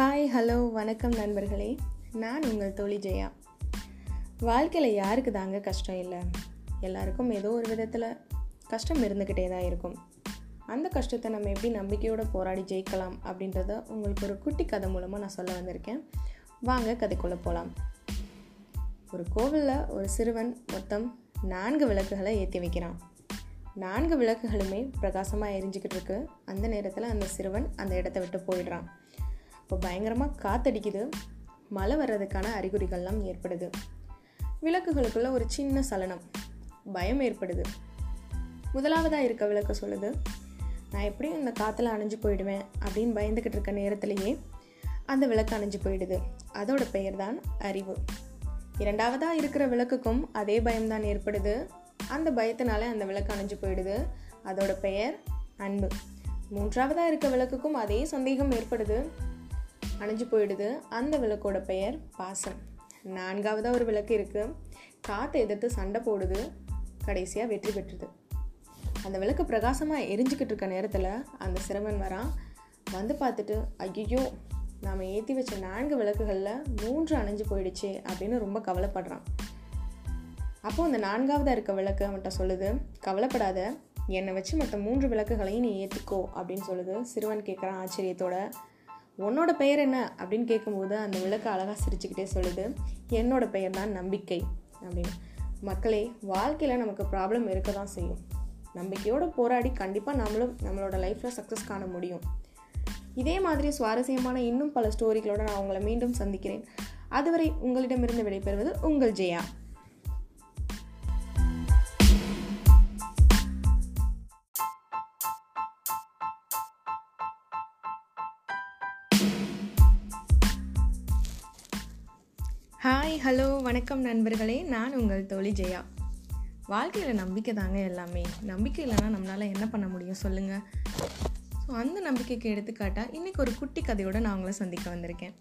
Hi hello வணக்கம் நண்பர்களே. நான் உங்கள் தோழி ஜெயா. வாழ்க்கையில் யாருக்கு தாங்க கஷ்டம் இல்லை? எல்லாருக்கும் ஏதோ ஒரு விதத்தில் கஷ்டம் இருந்துக்கிட்டே தான் இருக்கும். அந்த கஷ்டத்தை நம்ம எப்படி நம்பிக்கையோடு போராடி ஜெயிக்கலாம் அப்படின்றத உங்களுக்கு ஒரு குட்டி கதை மூலமாக நான் சொல்ல வந்திருக்கேன். வாங்க கதைக்குள்ளே போகலாம் ஒரு கோவிலில் ஒரு சிறுவன் மொத்தம் நான்கு விளக்குகளை ஏற்றி வைக்கிறான். நான்கு விளக்குகளுமே பிரகாசமாக எரிஞ்சிக்கிட்டு இருக்கு. அந்த நேரத்தில் அந்த சிறுவன் அந்த இடத்த விட்டு போயிடுறான். இப்போ பயங்கரமாக காத்தடிக்குது. மழை வர்றதுக்கான அறிகுறிகள்லாம் ஏற்படுது. விளக்குகளுக்குள்ள ஒரு சின்ன சலனம். பயம் ஏற்படுது. முதலாவதாக இருக்க விளக்கு சொல்லுது நான் எப்படியும் இந்த காற்றுல அணைஞ்சு போயிடுவேன் அப்படின்னு பயந்துக்கிட்டு இருக்க நேரத்திலேயே அந்த விளக்கு அணைஞ்சு போயிடுது. அதோட பெயர் தான் அறிவு. இரண்டாவதாக இருக்கிற விளக்குக்கும் அதே பயம்தான் ஏற்படுது. அந்த பயத்தினால அந்த விளக்கு அணைஞ்சு போயிடுது. அதோட பெயர் அன்பு. மூன்றாவதாக இருக்க விளக்குக்கும் அதே சந்தேகம் ஏற்படுது. அணைஞ்சு போயிடுது. அந்த விளக்கோட பெயர் பாசம். நான்காவதாக ஒரு விளக்கு இருக்குது காற்றை எதிர்த்து சண்டை போடுது. கடைசியாக வெற்றி பெற்றுது. அந்த விளக்கு பிரகாசமாக எரிஞ்சுக்கிட்டு இருக்க நேரத்தில் அந்த சிறுவன் வரான். வந்து பார்த்துட்டு ஐயோ நாம் ஏற்றி வச்ச நான்கு விளக்குகளில் மூன்று அணைஞ்சு போயிடுச்சு அப்படின்னு ரொம்ப கவலைப்படுறான். அப்போது அந்த நான்காவதாக இருக்க விளக்கு அவன்கிட்ட சொல்லுது கவலைப்படாத. என்னை வச்சு மற்ற மூன்று விளக்குகளையும் நீ ஏற்றிக்கோ அப்படின்னு சொல்லுது. சிறுவன் கேட்குறான் ஆச்சரியத்தோட. உன்னோட பெயர் என்ன அப்படின்னு கேட்கும்போது அந்த விளக்கு அழகாக சிரிச்சுக்கிட்டே சொல்லுது என்னோட பெயர் தான் நம்பிக்கை அப்படின்னு. மக்களே வாழ்க்கையில் நமக்கு ப்ராப்ளம் இருக்க தான் செய்யும். நம்பிக்கையோடு போராடி கண்டிப்பாக நம்மளும் நம்மளோட லைஃப்பில் சக்ஸஸ் காண முடியும். இதே மாதிரி சுவாரஸ்யமான இன்னும் பல ஸ்டோரிகளோடு நான் உங்களை மீண்டும் சந்திக்கிறேன். அதுவரை உங்களிடமிருந்து விடைபெறுவது உங்கள் ஜெயா. ஹாய் ஹலோ வணக்கம் நண்பர்களே. நான் உங்கள் தோழி ஜெயா. வாழ்க்கையில் நம்பிக்கை தாங்க எல்லாமே. நம்பிக்கை இல்லைன்னா நம்மளால் என்ன பண்ண முடியும் சொல்லுங்கள் ஸோ அந்த நம்பிக்கைக்கு எடுத்துக்காட்டால் இன்றைக்கி ஒரு குட்டி கதையோடு நான் உங்களை சந்திக்க வந்திருக்கேன்.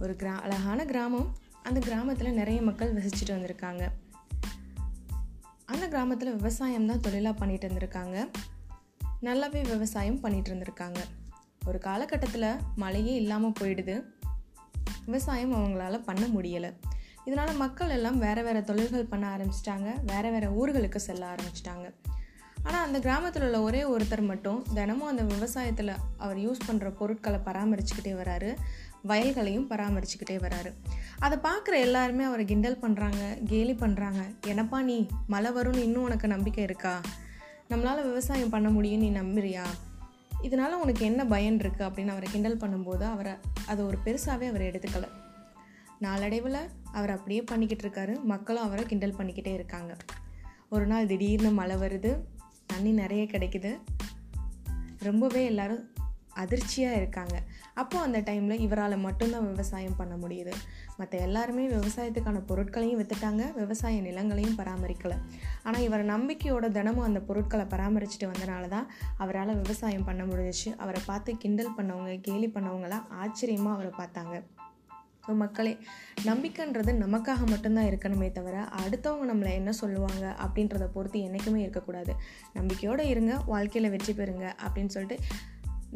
ஒரு கிரா அழகான கிராமம். அந்த கிராமத்தில் நிறைய மக்கள் வசிச்சுட்டு வந்திருக்காங்க. அந்த கிராமத்தில் விவசாயம் தான் தொழிலாக பண்ணிகிட்டு இருந்திருக்காங்க. நல்லாவே விவசாயம் பண்ணிகிட்டு இருந்திருக்காங்க. ஒரு காலகட்டத்தில் மழையே இல்லாமல் போயிடுது. விவசாயம் அவங்களால பண்ண முடியலை. இதனால் மக்கள் எல்லாம் வேறு வேறு தொழில்கள் பண்ண ஆரம்பிச்சிட்டாங்க. வேறு வேறு ஊர்களுக்கு செல்ல ஆரம்பிச்சிட்டாங்க. ஆனால் அந்த கிராமத்தில் உள்ள ஒரே ஒருத்தர் மட்டும் தினமும் அந்த விவசாயத்தில் அவர் யூஸ் பண்ணுற பொருட்களை பராமரிச்சுக்கிட்டே வராரு. வயல்களையும் பராமரிச்சுக்கிட்டே வராரு. அதை பார்க்குற எல்லாருமே அவரை கிண்டல் பண்ணுறாங்க கேலி பண்ணுறாங்க என்னப்பா நீ? மழை வரும்னு இன்னும் உனக்கு நம்பிக்கை இருக்கா? நம்மளால் விவசாயம் பண்ண முடியும் நீ நம்புறியா? இதனால் உனக்கு என்ன பயன் இருக்குது அப்படின்னு அவரை கிண்டல் பண்ணும்போது அவரை அதை ஒரு பெருசாகவே அவர் எடுத்துக்கல. நாளடைவில் அவர் அப்படியே பண்ணிக்கிட்டு இருக்காரு. மக்களும் அவரை கிண்டல் பண்ணிக்கிட்டே இருக்காங்க. ஒரு நாள் திடீர்னு மழை வருது. தண்ணி நிறைய கிடைக்குது. ரொம்பவே எல்லோரும் அதிர்ச்சியாக இருக்காங்க. அப்போது அந்த டைமில் இவரால் மட்டும்தான் விவசாயம் பண்ண முடியுது. மற்ற எல்லாருமே விவசாயத்துக்கான பொருட்களையும் விற்றுட்டாங்க விவசாய நிலங்களையும் பராமரிக்கலை. ஆனால் இவர் நம்பிக்கையோட தினமும் அந்த பொருட்களை பராமரிச்சுட்டு வந்தனால தான் அவரால் விவசாயம் பண்ண முடிஞ்சிச்சு. அவரை பார்த்து கிண்டல் பண்ணவங்க கேலி பண்ணவங்களாம் ஆச்சரியமாக அவரை பார்த்தாங்க. ஸோ மக்களே நம்பிக்கைன்றது நமக்காக மட்டும்தான் இருக்கணுமே தவிர அடுத்தவங்க நம்மளை என்ன சொல்லுவாங்க அப்படின்றத பொறுத்து என்றைக்குமே இருக்கக்கூடாது. நம்பிக்கையோடு இருங்க வாழ்க்கையில் வெற்றி பெறுங்க அப்படின்னு சொல்லிட்டு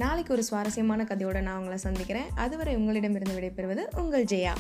நாளைக்கு ஒரு சுவாரஸ்யமான கதையோடு நான் உங்களை சந்திக்கிறேன். அதுவரை உங்களிடமிருந்து விடைபெறுவது உங்கள் ஜெயா.